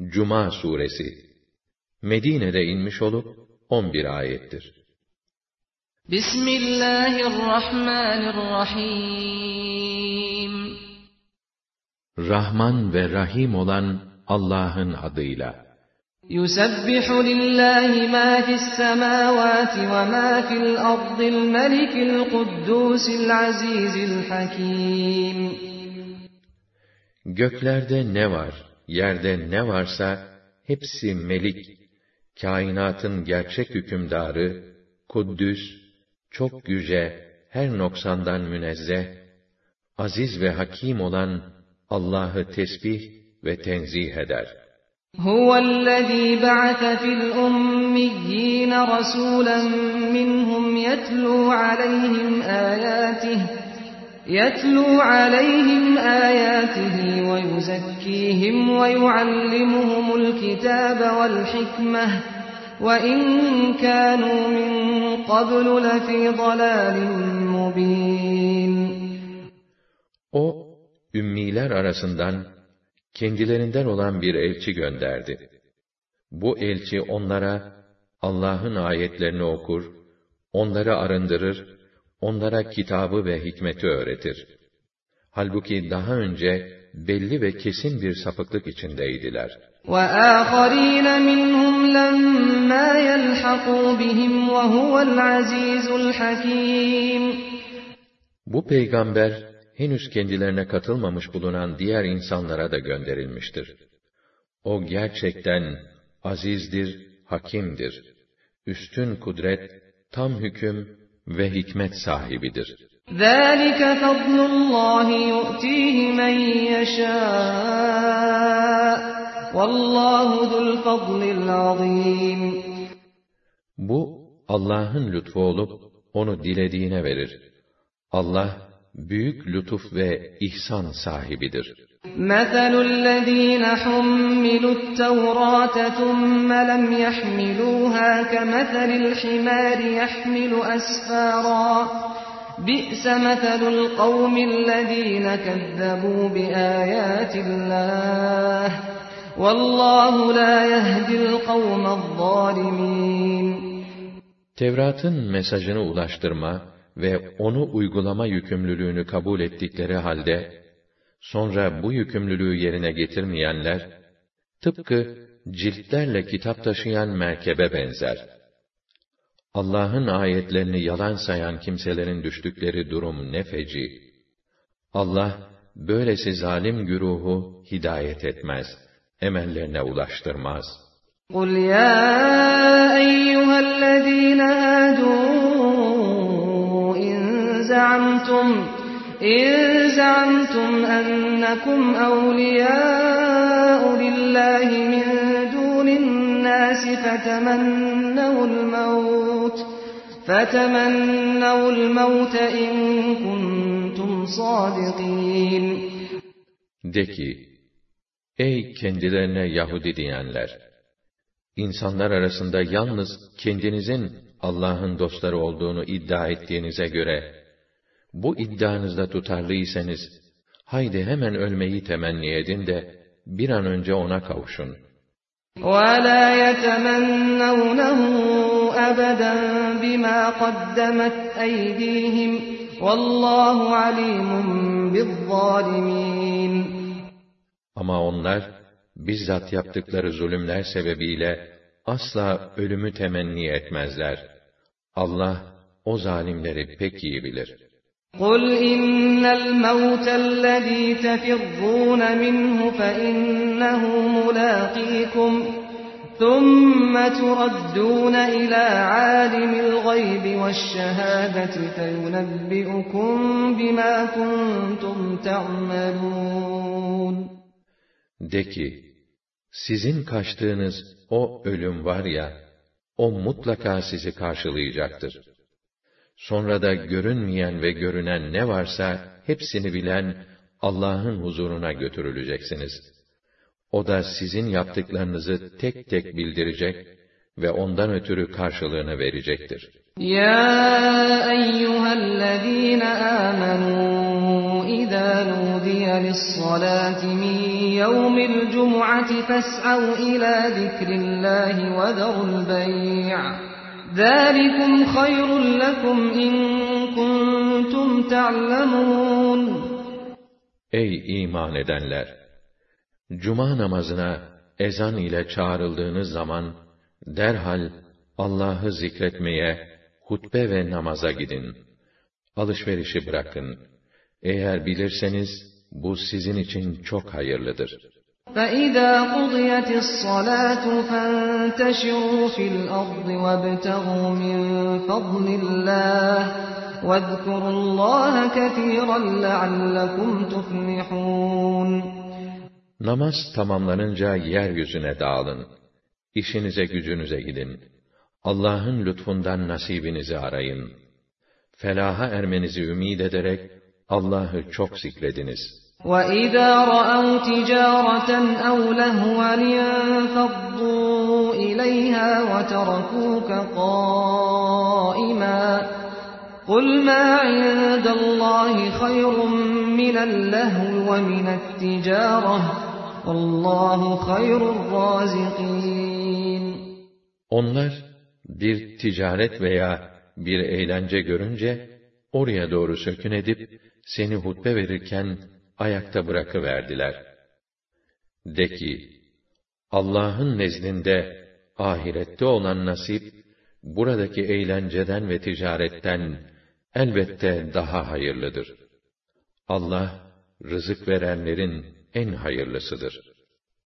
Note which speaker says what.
Speaker 1: Cuma suresi Medine'de inmiş olup 11 ayettir.
Speaker 2: Bismillahirrahmanirrahim
Speaker 1: Rahman ve Rahim olan Allah'ın adıyla.
Speaker 2: يسبح لله ما في السماوات وما في الأرض الملك القدوس العزيز الحكيم
Speaker 1: Göklerde ne var, yerde ne varsa hepsi melik, kainatın gerçek hükümdarı, kuddüs, çok yüce, her noksandan münezzeh, aziz ve hakim olan Allah'ı tesbih ve tenzih eder.''
Speaker 2: هو الذي بعث في الأميين رسولا منهم يتلو عليهم آياته يتلو عليهم آياته ويزكيهم ويعلمهم الكتاب والحكمة وإن كانوا من قبل لفي ضلال مبين
Speaker 1: O, ümmiler arasından kendilerinden olan bir elçi gönderdi. Bu elçi onlara Allah'ın ayetlerini okur, onları arındırır, onlara kitabı ve hikmeti öğretir. Halbuki daha önce belli ve kesin bir sapıklık içindeydiler.
Speaker 2: وَآخَرِينَ مِنْهُمْ لَمَّا يَلْحَقُوا بِهِمْ وَهُوَ الْعَزِيزُ الْحَكِيمُ
Speaker 1: Bu peygamber, henüz kendilerine katılmamış bulunan diğer insanlara da gönderilmiştir. O gerçekten azizdir, hakimdir. Üstün kudret, tam hüküm ve hikmet sahibidir.
Speaker 2: ذَٰلِكَ فَضْلُ اللّٰهِ يُؤْتِيهِ مَنْ يَشَاءُ وَاللّٰهُ ذُو الْفَضْلِ الْعَظِيمِ
Speaker 1: Bu, Allah'ın lütfu olup, onu dilediğine verir. Allah, büyük lütuf ve ihsan sahibidir.
Speaker 2: مَثَلُ الَّذ۪ينَ حُمِّلُوا التَّوْرَاةَ ثُمَّ لَمْ يَحْمِلُوهَا كَمَثَلِ الْحِمَارِ يَحْمِلُ أَسْفَارًا بِئْسَ مَثَلُ الْقَوْمِ الَّذ۪ينَ كَذَّبُوا بِآيَاتِ اللّٰهِ وَاللّٰهُ لَا يَهْدِي الْقَوْمَ الظَّالِمِينَ
Speaker 1: Tevrat'ın mesajını ulaştırma, ve onu uygulama yükümlülüğünü kabul ettikleri halde, sonra bu yükümlülüğü yerine getirmeyenler, tıpkı ciltlerle kitap taşıyan merkebe benzer. Allah'ın ayetlerini yalan sayan kimselerin düştükleri durum ne feci. Allah, böylesi zalim güruhu hidayet etmez, emellerine ulaştırmaz.
Speaker 2: قُلْ يَا أَيُّهَا الَّذ۪ينَ زعمتم إن زعمتم أنكم أولياء لله من دون الناس فتمنوا الموت فتمنوا الموت إن كنتم صادقين
Speaker 1: De ki, ey kendilerine Yahudi diyenler! İnsanlar arasında yalnız kendinizin Allah'ın dostları olduğunu iddia ettiğinize göre, bu iddianızda tutarlıysanız, haydi hemen ölmeyi temenni edin de, bir an önce ona kavuşun.
Speaker 2: وَلَا يَتَمَنَّوْنَهُ أَبَدًا بِمَا قَدَّمَتْ أَيْدِيهِمْ وَاللّٰهُ عَلِيمٌ بِالظَّالِمِينَ
Speaker 1: Ama onlar, bizzat yaptıkları zulümler sebebiyle, asla ölümü temenni etmezler. Allah, o zalimleri pek iyi bilir.
Speaker 2: قل إن الموت الذي تفرون منه فإنه ملاقيكم ثم تردون إلى عالم الغيب والشهادة فينبئكم بما كنتم تعملون
Speaker 1: De ki, sizin kaçtığınız o ölüm var ya, o mutlaka sizi karşılayacaktır. Sonra da görünmeyen ve görünen ne varsa hepsini bilen Allah'ın huzuruna götürüleceksiniz. O da sizin yaptıklarınızı tek tek bildirecek ve ondan ötürü karşılığını verecektir.
Speaker 2: Ya eyyühellezîne âmenû idâ nûdiye lissalâti min yevmil cum'ati fes'av ilâ zikrillâhi ve derul bey'a. ذلكم خير لكم إن كنتم تعلمون
Speaker 1: Ey iman edenler! Cuma namazına ezan ile çağrıldığınız zaman, derhal Allah'ı zikretmeye, hutbe ve namaza gidin. Alışverişi bırakın. Eğer bilirseniz, bu sizin için çok hayırlıdır.
Speaker 2: فَإِذَا قُضِيَتِ الصَّلَاةُ فَانْتَشِرُوا فِي الْأَرْضِ وَابْتَغُوا مِنْ فَضْلِ اللَّهِ وَاذْكُرُوا اللَّهَ كَثِيرًا لَعَلَّكُمْ تُفْلِحُونَ
Speaker 1: Namaz tamamlanınca yeryüzüne dağılın. İşinize gücünüze gidin. Allah'ın lütfundan nasibinizi arayın. Felaha ermenizi ümid ederek Allah'ı çok zikrediniz.
Speaker 2: وَإِذَا رَأَوْا تِجَارَةً أَوْ لَهْوًا انفَضُّوا إِلَيْهَا وَتَرَكُوكَ قَائِمًا قُلْ مَا عِندَ اللَّهِ خَيْرٌ مِنَ اللَّهْوِ وَمِنَ التِّجَارَةِ وَاللَّهُ خَيْرُ الرَّازِقِينَ
Speaker 1: Onlar bir ticaret veya bir eğlence görünce oraya doğru sökün edip seni hutbe verirken ayakta bırakıverdiler. De ki, Allah'ın nezdinde ahirette olan nasip, buradaki eğlenceden ve ticaretten elbette daha hayırlıdır. Allah, rızık verenlerin en hayırlısıdır.